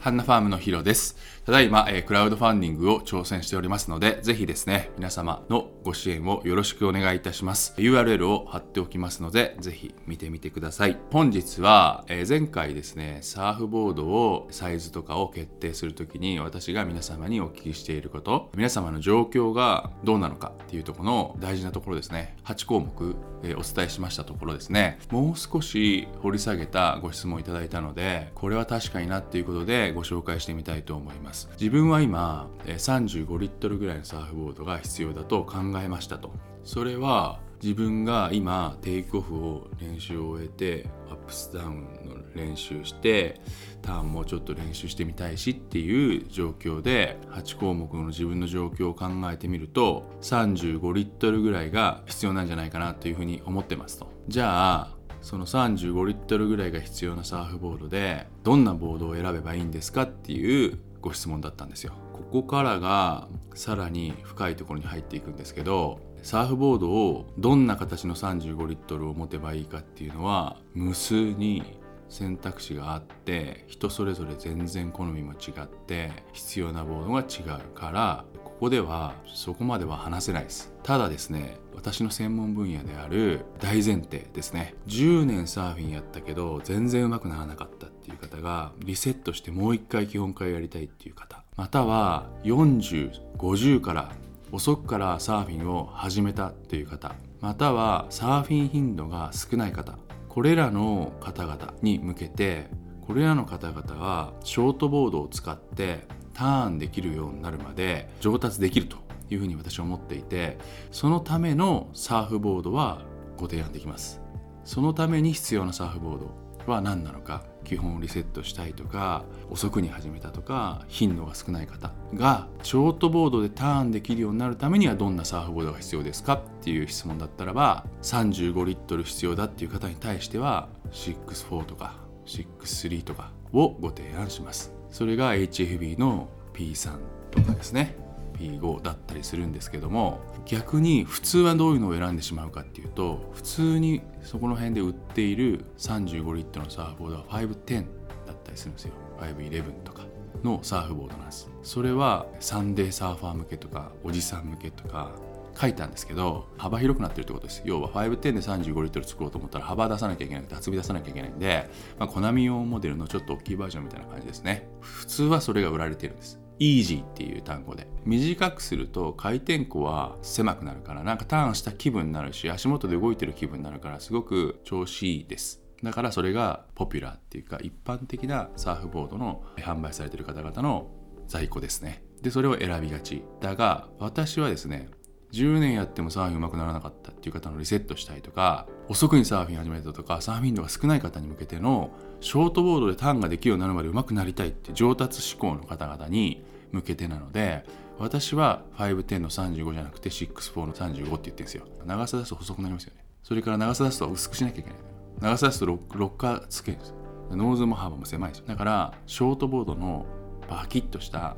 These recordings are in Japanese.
ハンナファームのヒロです。ただいま、えー、クラウドファンディングを挑戦しておりますので、ぜひですね、皆様のご支援をよろしくお願いいたします。URL を貼っておきますので、ぜひ見てみてください。本日は、え、前回ですね、サーフボードをサイズとかを決定するときに、私が皆様にお聞きしていること、皆様の状況がどうなのかっていうとこの大事なところですね、8項目、え、お伝えしましたところですね、もう少し掘り下げたご質問いただいたので、これは確かになっていうことで、ご紹介してみたいと思います自分は今35リットルぐらいのサーフボードが必要だと考えましたと。それは自分が今テイクオフを練習を終えてアップスダウンの練習してターンもちょっと練習してみたいしっていう状況で8項目の自分の状況を考えてみると35リットルぐらいが必要なんじゃないかなというふうに思ってますと。じゃあその35リットルぐらいが必要なサーフボードでどんなボードを選べばいいんですかっていうご質問だったんですよ。ここからがさらに深いところに入っていくんですけどサーフボードをどんな形の35リットルを持てばいいかっていうのは無数に選択肢があって人それぞれ全然好みも違って必要なボードが違うからここではそこまでは話せないですただですね私の専門分野である大前提ですね10年サーフィンやったけど全然うまくならなかったっていう方がリセットしてもう一回基本会やりたいっていう方。または4050から遅くからサーフィンを始めたっていう方。またはサーフィン頻度が少ない方。これらの方々に向けてこれらの方々はショートボードを使ってターンできるようになるまで上達できるというふうに私は思っていてそのためのサーフボードはご提案できます。そのために必要なサーフボード。は何なのか基本をリセットしたいとか遅くに始めたとか頻度が少ない方がショートボードでターンできるようになるためにはどんなサーフボードが必要ですかっていう質問だったらば35リットル必要だっていう方に対しては64とか63とかをご提案します。それが HFB の P3 とかですね。P5 だったりするんですけども逆に普通はどういうのを選んでしまうかっていうと普通にそこの辺で売っている35リットルのサーフボードは510だったりするんですよ511とかのサーフボードなんですそれはサンデーサーファー向けとかおじさん向けとか書いたんですけど幅広くなってるってことです要は510で35リットル作ろうと思ったら幅出さなきゃいけなくて厚み出さなきゃいけないんで、まあ、コナミ用モデルのちょっと大きいバージョンみたいな感じですね普通はそれが売られてるんですイージーっていう単語で。短くすると回転庫は狭くなるからなんかターンした気分になるし足元で動いてる気分になるからすごく調子いいです。だからそれがポピュラーっていうか一般的なサーフボードの販売されてる方々の在庫ですね。でそれを選びがち。だが私はですね10年やってもサーフィン上手くならなかったっていう方のリセットしたいとか遅くにサーフィン始めたとかサーフィン度が少ない方に向けてのショートボードでターンができるようになるまで上手くなりたいって上達志向の方々に向けてなので私は510の35じゃなくて64の35って言ってるんですよ。長さ出すと細くなりますよね。それから長さ出すと薄くしなきゃいけない。長さ出すとロッカつけるんですノーズも幅も狭いですだからショートボードのバキッとした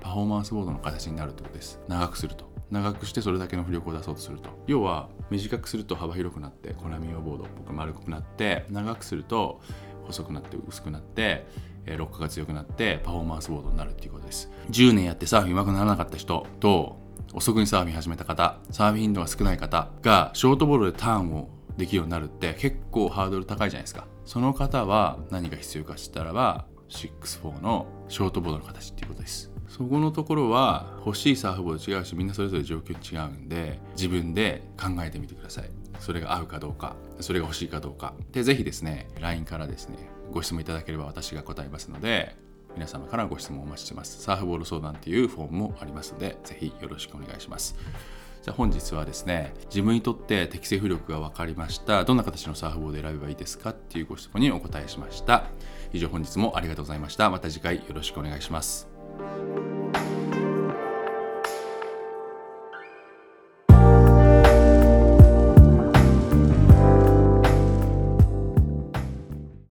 パフォーマンスボードの形になるってことです。長くすると。長くしてそれだけの浮力を出そうとすると。要は短くすると幅広くなって小波用ボードっぽく丸くなって長くすると細くなって薄くなってえロックが強くなってパフォーマンスボードになるっていうことです。10年やってサーフィン上手くならなかった人と遅くにサーフィン始めた方サーフィン頻度が少ない方がショートボールでターンをできるようになるって結構ハードル高いじゃないですか。その方は何が必要か知ったらば64のショートボードの形っていうことです。そこのところは欲しいサーフボード違うしみんなそれぞれ状況違うんで自分で考えてみてください。それが合うかどうかそれが欲しいかどうか。でぜひですね LINE からですねご質問いただければ私が答えますので皆様からご質問をお待ちしてます。サーフボール相談っていうフォームもありますのでぜひよろしくお願いします。じゃあ本日はですね自分にとって適正浮力が分かりました。どんな形のサーフボード選べばいいですかっていうご質問にお答えしました。以上本日もありがとうございました。また次回よろしくお願いします。thank you